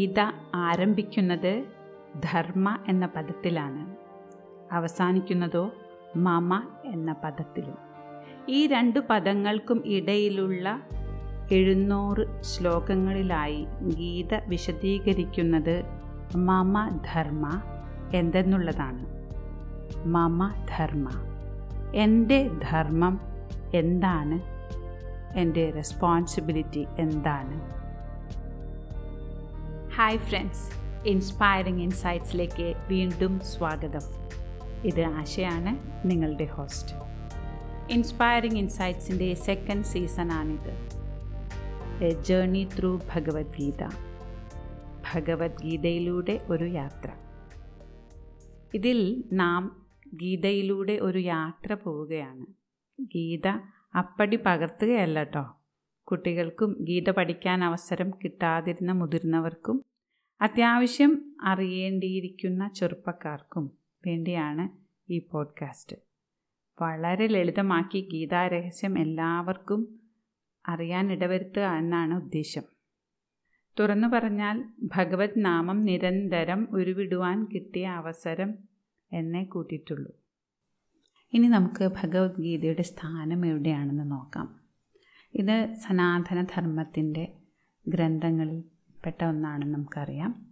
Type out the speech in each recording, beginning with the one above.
ഗീത ആരംഭിക്കുന്നത് ധർമ്മ എന്ന പദത്തിലാണ്. അവസാനിക്കുന്നതോ മമ എന്ന പദത്തിലും. ഈ രണ്ട് പദങ്ങൾക്കും ഇടയിലുള്ള എഴുന്നൂറ് ശ്ലോകങ്ങളിലായി ഗീത വിശദീകരിക്കുന്നത് മമ ധർമ്മ എന്തെന്നുള്ളതാണ്. മമ ധർമ്മ. എന്റെ ധർമ്മം എന്താണ്? എന്റെ റെസ്പോൺസിബിലിറ്റി എന്താണ്? ഹായ് ഫ്രണ്ട്സ് ഇൻസ്പയറിംഗ് ഇൻസൈറ്റ്സിലേക്ക് വീണ്ടും സ്വാഗതം. ഇത് ആശയാണ് നിങ്ങളുടെ ഹോസ്റ്റ് ഇൻസ്പയറിംഗ് ഇൻസൈറ്റ്സിന്റെ സെക്കൻഡ് സീസണാണിത് എ ജേർണി ത്രൂ ഭഗവത്ഗീത ഭഗവത്ഗീതയിലൂടെ ഒരു യാത്ര. ഇതിൽ നാം ഗീതയിലൂടെ ഒരു യാത്ര പോവുകയാണ്. ഗീത അപ്പടി പകർത്തുകയല്ല കേട്ടോ കുട്ടികൾക്കും ഗീത പഠിക്കാൻ അവസരം കിട്ടാതിരുന്ന മുതിർന്നവർക്കും അത്യാവശ്യം അറിയേണ്ടിയിരിക്കുന്ന ചെറുപ്പക്കാർക്കും വേണ്ടിയാണ് ഈ പോഡ്കാസ്റ്റ്. വളരെ ലളിതമാക്കി ഗീതാരഹസ്യം എല്ലാവർക്കും അറിയാൻ ഇടവരുത്തുക എന്നാണ് ഉദ്ദേശം. തുറന്നു പറഞ്ഞാൽ ഭഗവത് നാമം നിരന്തരം ഉരുവിടുവാൻ കിട്ടിയ അവസരം എന്നെ കൂട്ടിയിട്ടുള്ളൂ. ഇനി നമുക്ക് ഭഗവത്ഗീതയുടെ സ്ഥാനം എവിടെയാണെന്ന് നോക്കാം. ഇത് സനാതനധർമ്മത്തിന്റെ ഗ്രന്ഥങ്ങളിൽ പെട്ട ഒന്നാണെന്ന് നമുക്കറിയാം.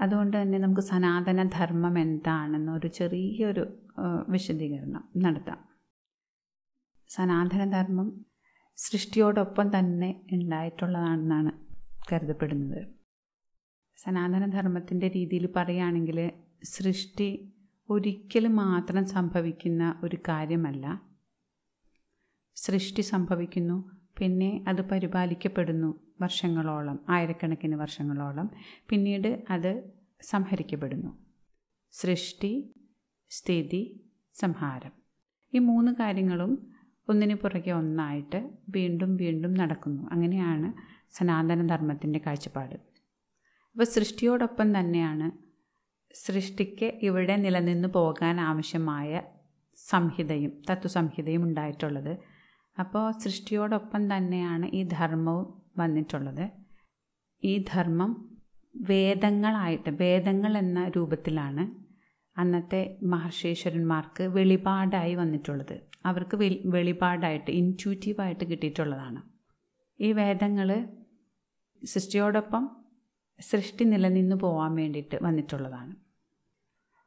അതുകൊണ്ട് തന്നെ നമുക്ക് സനാതന ധർമ്മം എന്താണെന്നൊരു ചെറിയൊരു വിശദീകരണം നടത്താം. സനാതനധർമ്മം സൃഷ്ടിയോടൊപ്പം തന്നെ ഉണ്ടായിട്ടുള്ളതാണെന്നാണ് കരുതപ്പെടുന്നത്. സനാതനധർമ്മത്തിന്റെ രീതിയിൽ പറയുകയാണെങ്കിൽ സൃഷ്ടി ഒരിക്കലും മാത്രം സംഭവിക്കുന്ന ഒരു കാര്യമല്ല. സൃഷ്ടി സംഭവിക്കുന്നു പിന്നെ അത് പരിപാലിക്കപ്പെടുന്നു വർഷങ്ങളോളം ആയിരക്കണക്കിന് വർഷങ്ങളോളം. പിന്നീട് അത് സംഹരിക്കപ്പെടുന്നു. സൃഷ്ടി സ്ഥിതി സംഹാരം. ഈ മൂന്ന് കാര്യങ്ങളും ഒന്നിനു പുറകെ ഒന്നായിട്ട് വീണ്ടും വീണ്ടും നടക്കുന്നു. അങ്ങനെയാണ് സനാതനധർമ്മത്തിന്റെ കാഴ്ചപ്പാട്. അപ്പോൾ സൃഷ്ടിയോടൊപ്പം തന്നെയാണ് സൃഷ്ടിക്ക് ഇവിടെ നിലനിന്ന് പോകാൻ ആവശ്യമായ സംഹിതയും തത്വസംഹിതയും ഉണ്ടായിട്ടുള്ളത്. അപ്പോൾ സൃഷ്ടിയോടൊപ്പം തന്നെയാണ് ഈ ധർമ്മവും വന്നിട്ടുള്ളത്. ഈ ധർമ്മം വേദങ്ങളായിട്ട് വേദങ്ങൾ എന്ന രൂപത്തിലാണ് അന്നത്തെ മഹർഷീശ്വരന്മാർക്ക് വെളിപാടായി വന്നിട്ടുള്ളത്. അവർക്ക് വെളിപാടായിട്ട് ഇന്റ്യൂറ്റീവായിട്ട് കിട്ടിയിട്ടുള്ളതാണ്. ഈ വേദങ്ങൾ സൃഷ്ടിയോടൊപ്പം സൃഷ്ടി നിലനിന്ന് പോകാൻ വേണ്ടിയിട്ട് വന്നിട്ടുള്ളതാണ്.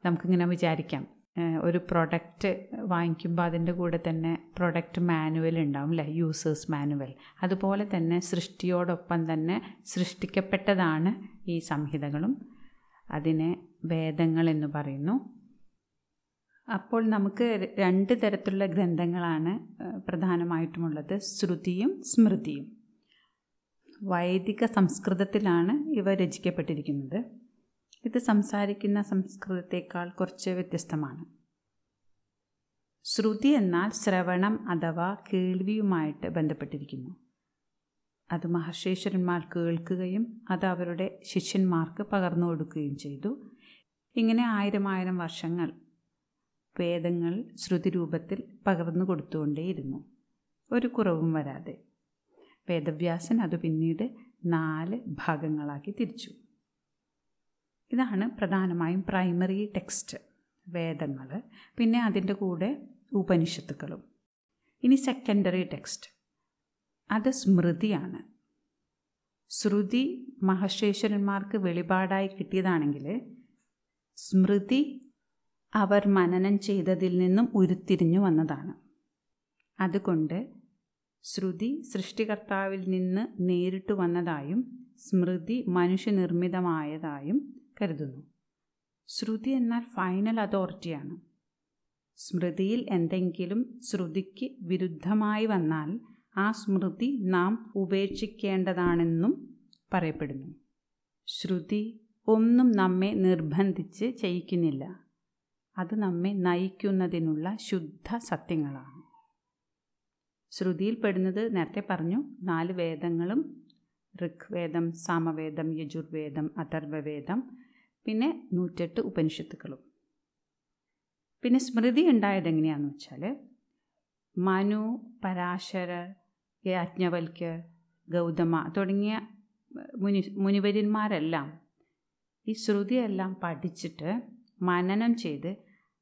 നമുക്കിങ്ങനെ വിചാരിക്കാം. ഒരു പ്രൊഡക്റ്റ് വാങ്ങിക്കുമ്പോൾ അതിന്റെ കൂടെ തന്നെ പ്രൊഡക്റ്റ് മാനുവൽ ഉണ്ടാവും അല്ലേ യൂസേഴ്സ് മാനുവൽ അതുപോലെ തന്നെ സൃഷ്ടിയോടൊപ്പം തന്നെ സൃഷ്ടിക്കപ്പെട്ടതാണ് ഈ സംഹിതകളും. അതിനെ വേദങ്ങൾ എന്ന് പറയുന്നു. അപ്പോൾ നമുക്ക് രണ്ട് തരത്തിലുള്ള ഗ്രന്ഥങ്ങളാണ് പ്രധാനമായിട്ടുമുള്ളത്. ശ്രുതിയും സ്മൃതിയും. വൈദിക സംസ്കൃതത്തിലാണ് ഇവ രചിക്കപ്പെട്ടിരിക്കുന്നത്. ഇത് സംസാരിക്കുന്ന സംസ്കൃതത്തേക്കാൾ കുറച്ച് വ്യത്യസ്തമാണ്. ശ്രുതി എന്നാൽ ശ്രവണം അഥവാ കേൾവിയുമായിട്ട് ബന്ധപ്പെട്ടിരിക്കുന്നു. അത് മഹർഷേശ്വരന്മാർ കേൾക്കുകയും അത് അവരുടെ ശിഷ്യന്മാർക്ക് പകർന്നു കൊടുക്കുകയും ചെയ്തു. ഇങ്ങനെ ആയിരം ആയിരം വർഷങ്ങൾ വേദങ്ങൾ ശ്രുതി രൂപത്തിൽ പകർന്നു കൊടുത്തുകൊണ്ടേയിരുന്നു. ഒരു കുറവും വരാതെ. വേദവ്യാസൻ അത് പിന്നീട് നാല് ഭാഗങ്ങളാക്കി തിരിച്ചു. ഇതാണ് പ്രധാനമായും പ്രൈമറി ടെക്സ്റ്റ് വേദങ്ങൾ പിന്നെ അതിന്റെ കൂടെ ഉപനിഷത്തുക്കളും. ഇനി സെക്കൻഡറി ടെക്സ്റ്റ് അത് സ്മൃതിയാണ്. ശ്രുതി മഹർഷേശ്വരന്മാർക്ക് വെളിപാടായി കിട്ടിയതാണെങ്കിൽ സ്മൃതി അവർ മനനം ചെയ്തതിൽ നിന്നും ഉരുത്തിരിഞ്ഞു വന്നതാണ്. അതുകൊണ്ട് ശ്രുതി സൃഷ്ടികർത്താവിൽ നിന്ന് നേരിട്ട് വന്നതായും സ്മൃതി മനുഷ്യനിർമ്മിതമായതായും കരുതുന്നു. ശ്രുതി എന്നാൽ ഫൈനൽ അതോറിറ്റിയാണ് സ്മൃതിയിൽ എന്തെങ്കിലും ശ്രുതിക്ക് വിരുദ്ധമായി വന്നാൽ ആ സ്മൃതി നാം ഉപേക്ഷിക്കേണ്ടതാണെന്നും പറയപ്പെടുന്നു. ശ്രുതി ഒന്നും നമ്മെ നിർബന്ധിച്ച് ചെയ്യിക്കുന്നില്ല. അത് നമ്മെ നയിക്കുന്നതിനുള്ള ശുദ്ധ സത്യങ്ങളാണ്. ശ്രുതിയിൽ പെടുന്നത് നേരത്തെ പറഞ്ഞു നാല് വേദങ്ങളും ഋഗ്വേദം സാമവേദം യജുർവേദം അഥർവവേദം പിന്നെ നൂറ്റെട്ട് ഉപനിഷത്തുക്കളും. പിന്നെ സ്മൃതി ഉണ്ടായത് എങ്ങനെയാണെന്ന് വെച്ചാൽ മനു പരാശര യാജ്ഞവൽക്യ ഗൗതമ തുടങ്ങിയ മുനി മുനിവര്യന്മാരെല്ലാം ഈ ശ്രുതിയെല്ലാം പഠിച്ചിട്ട് മനനം ചെയ്ത്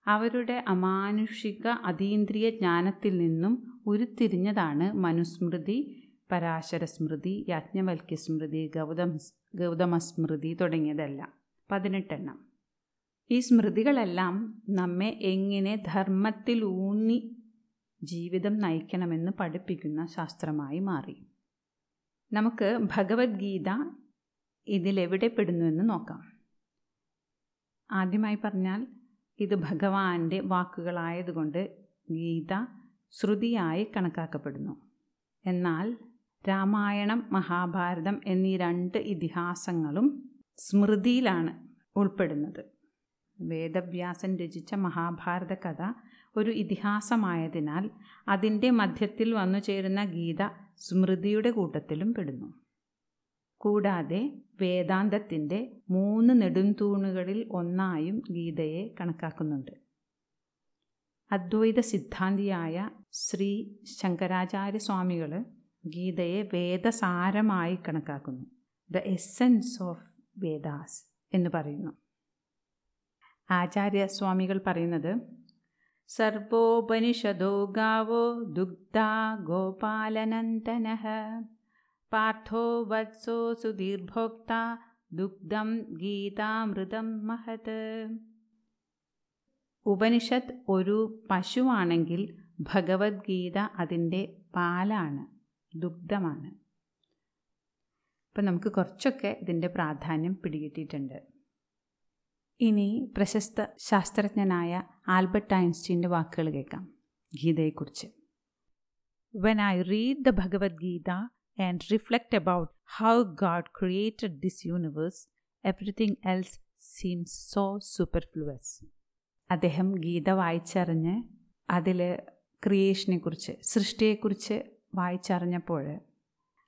അവരുടെ അമാനുഷിക അതീന്ദ്രിയ ജ്ഞാനത്തിൽ നിന്നും ഉരുത്തിരിഞ്ഞതാണ് മനുസ്മൃതി പരാശരസ്മൃതി യാജ്ഞവൽക്യ സ്മൃതി ഗൗതം ഗൗതമസ്മൃതി തുടങ്ങിയതെല്ലാം. പതിനെട്ടെണ്ണം. ഈ സ്മൃതികളെല്ലാം നമ്മെ എങ്ങനെ ധർമ്മത്തിൽ ഊന്നി ജീവിതം നയിക്കണമെന്ന് പഠിപ്പിക്കുന്ന ശാസ്ത്രമായി മാറി. നമുക്ക് ഭഗവത്ഗീത ഇതിലെവിടെ പെടുന്നുവെന്ന് നോക്കാം. ആദ്യമായി പറഞ്ഞാൽ ഇത് ഭഗവാന്റെ വാക്കുകളായതുകൊണ്ട് ഗീത ശ്രുതിയായി കണക്കാക്കപ്പെടുന്നു. എന്നാൽ രാമായണം മഹാഭാരതം എന്നീ രണ്ട് ഇതിഹാസങ്ങളും സ്മൃതിയിലാണ് ഉൾപ്പെടുന്നത്. വേദവ്യാസൻ രചിച്ച മഹാഭാരത കഥ ഒരു ഇതിഹാസമായതിനാൽ അതിന്റെ മധ്യത്തിൽ വന്നു ചേരുന്ന ഗീത സ്മൃതിയുടെ കൂട്ടത്തിലും പെടുന്നു. കൂടാതെ വേദാന്തത്തിന്റെ മൂന്ന് നെടുംതൂണുകളിൽ ഒന്നായും ഗീതയെ കണക്കാക്കുന്നുണ്ട്. അദ്വൈത സിദ്ധാന്തിയായ ശ്രീ ശങ്കരാചാര്യ സ്വാമികൾ ഗീതയെ വേദസാരമായി കണക്കാക്കുന്നു. ദ എസെൻസ് ഓഫ് വേദാസ് എന്ന് പറയുന്നു. ആചാര്യസ്വാമികൾ പറയുന്നത് സർവോപനിഷദോ ഗാവോ ദുഗ്ധ ഗോപാലനന്ദന പാർത്ഥോ വത്സോ സുധീർഭോക്ത ദുഗ്ധം ഗീതാമൃതം മഹത്. ഉപനിഷത്ത് ഒരു പശുവാണെങ്കിൽ ഭഗവത്ഗീത അതിന്റെ പാലാണ്. ദുഗ്ധമാണ്. അപ്പം നമുക്ക് കുറച്ചൊക്കെ ഇതിന്റെ പ്രാധാന്യം പിടികിട്ടിയിട്ടുണ്ട്. ഇനി പ്രശസ്ത ശാസ്ത്രജ്ഞനായ ആൽബർട്ട് ഐൻസ്റ്റീന്റെ വാക്കുകൾ കേൾക്കാം ഗീതയെക്കുറിച്ച്. When I read the Bhagavad Gita and reflect about how God created this universe everything else seems so superfluous അദ്ദേഹം ഗീത വായിച്ചറിഞ്ഞ് അതിൽ ക്രിയേഷനെക്കുറിച്ച് സൃഷ്ടിയെക്കുറിച്ച് വായിച്ചറിഞ്ഞപ്പോൾ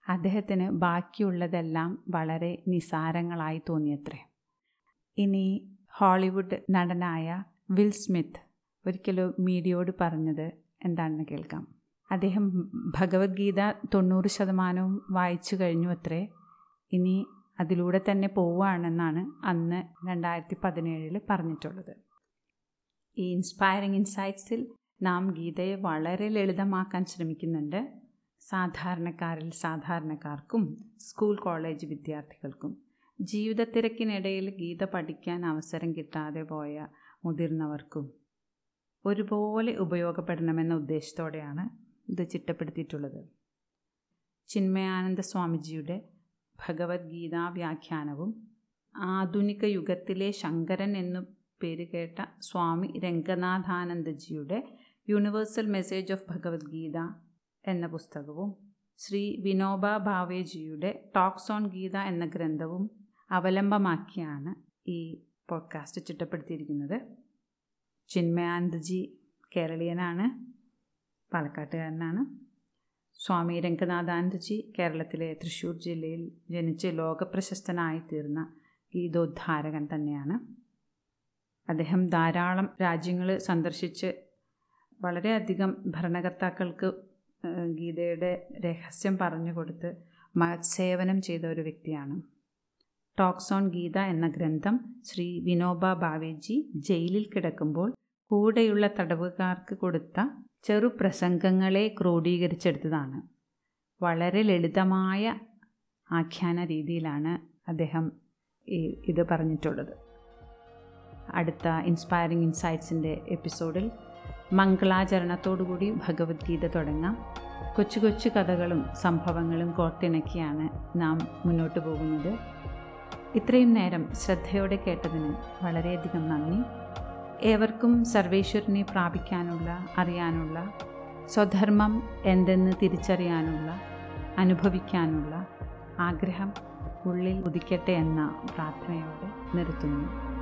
അദ്ദേഹത്തിന് ബാക്കിയുള്ളതെല്ലാം വളരെ നിസാരങ്ങളായി തോന്നിയത്രേ. ഇനി ഹോളിവുഡ് നടനായ വിൽ സ്മിത്ത് ഒരിക്കലും മീഡിയയോട് പറഞ്ഞത് എന്താണെന്ന് കേൾക്കാം. അദ്ദേഹം ഭഗവത്ഗീത തൊണ്ണൂറ് ശതമാനവും വായിച്ചു കഴിഞ്ഞു അത്രേ ഇനി അതിലൂടെ തന്നെ പോവുകയാണെന്നാണ് അന്ന് രണ്ടായിരത്തി പതിനേഴിൽ പറഞ്ഞിട്ടുള്ളത്. ഈ ഇൻസ്പയറിംഗ് ഇൻസൈറ്റ്സിൽ നാം ഗീതയെ വളരെ ലളിതമാക്കാൻ ശ്രമിക്കുന്നുണ്ട്. സാധാരണക്കാരിൽ സാധാരണക്കാർക്കും സ്കൂൾ കോളേജ് വിദ്യാർത്ഥികൾക്കും ജീവിത തിരക്കിനിടയിൽ ഗീത പഠിക്കാൻ അവസരം കിട്ടാതെ പോയ മുതിർന്നവർക്കും ഒരുപോലെ ഉപയോഗപ്പെടണമെന്ന ഉദ്ദേശത്തോടെയാണ് ഇത് ചിട്ടപ്പെടുത്തിയിട്ടുള്ളത്. ചിന്മയാനന്ദ സ്വാമിജിയുടെ ഭഗവത്ഗീതാ വ്യാഖ്യാനവും ആധുനിക യുഗത്തിലെ ശങ്കരൻ എന്നു പേരുകേട്ട സ്വാമി രംഗനാഥാനന്ദജിയുടെ യൂണിവേഴ്സൽ മെസ്സേജ് ഓഫ് ഭഗവത്ഗീത എന്ന പുസ്തകവും ശ്രീ വിനോബ ഭാവേജിയുടെ ടോക്സ് ഓൺ ഗീത എന്ന ഗ്രന്ഥവും അവലംബമാക്കിയാണ് ഈ പോഡ്കാസ്റ്റ് ചിട്ടപ്പെടുത്തിയിരിക്കുന്നത്. ചിന്മയാനന്ദജി കേരളീയനാണ് പാലക്കാട്ടുകാരനാണ്. സ്വാമി രംഗനാഥാനന്ദജി കേരളത്തിലെ തൃശ്ശൂർ ജില്ലയിൽ ജനിച്ച് ലോകപ്രശസ്തനായി തീർന്ന ഗീതോദ്ധാരകൻ തന്നെയാണ്. അദ്ദേഹം ധാരാളം രാജ്യങ്ങൾ സന്ദർശിച്ച് വളരെയധികം ഭരണകർത്താക്കൾക്ക് ഗീതയുടെ രഹസ്യം പറഞ്ഞു കൊടുത്ത് സേവനം ചെയ്ത ഒരു വ്യക്തിയാണ്. ടോക്സ് ഓൺ ഗീത എന്ന ഗ്രന്ഥം ശ്രീ വിനോബ ഭാവേജി ജയിലിൽ കിടക്കുമ്പോൾ കൂടെയുള്ള തടവുകാർക്ക് കൊടുത്ത ചെറു പ്രസംഗങ്ങളെ ക്രോഡീകരിച്ചെടുത്തതാണ്. വളരെ ലളിതമായ ആഖ്യാന രീതിയിലാണ് അദ്ദേഹം ഇത് പറഞ്ഞിട്ടുള്ളത്. അടുത്ത ഇൻസ്പയറിംഗ് ഇൻസൈറ്റ്സിന്റെ എപ്പിസോഡിൽ മംഗളാചരണത്തോടുകൂടി ഭഗവത്ഗീത തുടങ്ങാം. കൊച്ചു കൊച്ചു കഥകളും സംഭവങ്ങളും കോർത്തിണക്കിയാണ് നാം മുന്നോട്ട് പോകുന്നത്. ഇത്രയും നേരം ശ്രദ്ധയോടെ കേട്ടതിന് വളരെയധികം നന്ദി. ഏവർക്കും സർവേശ്വരനെ പ്രാപിക്കാനുള്ള അറിയാനുള്ള സ്വധർമ്മം എന്തെന്ന് തിരിച്ചറിയാനുള്ള അനുഭവിക്കാനുള്ള ആഗ്രഹം ഉള്ളിൽ ഉദിക്കട്ടെ എന്ന പ്രാർത്ഥനയോടെ നിർത്തുന്നു.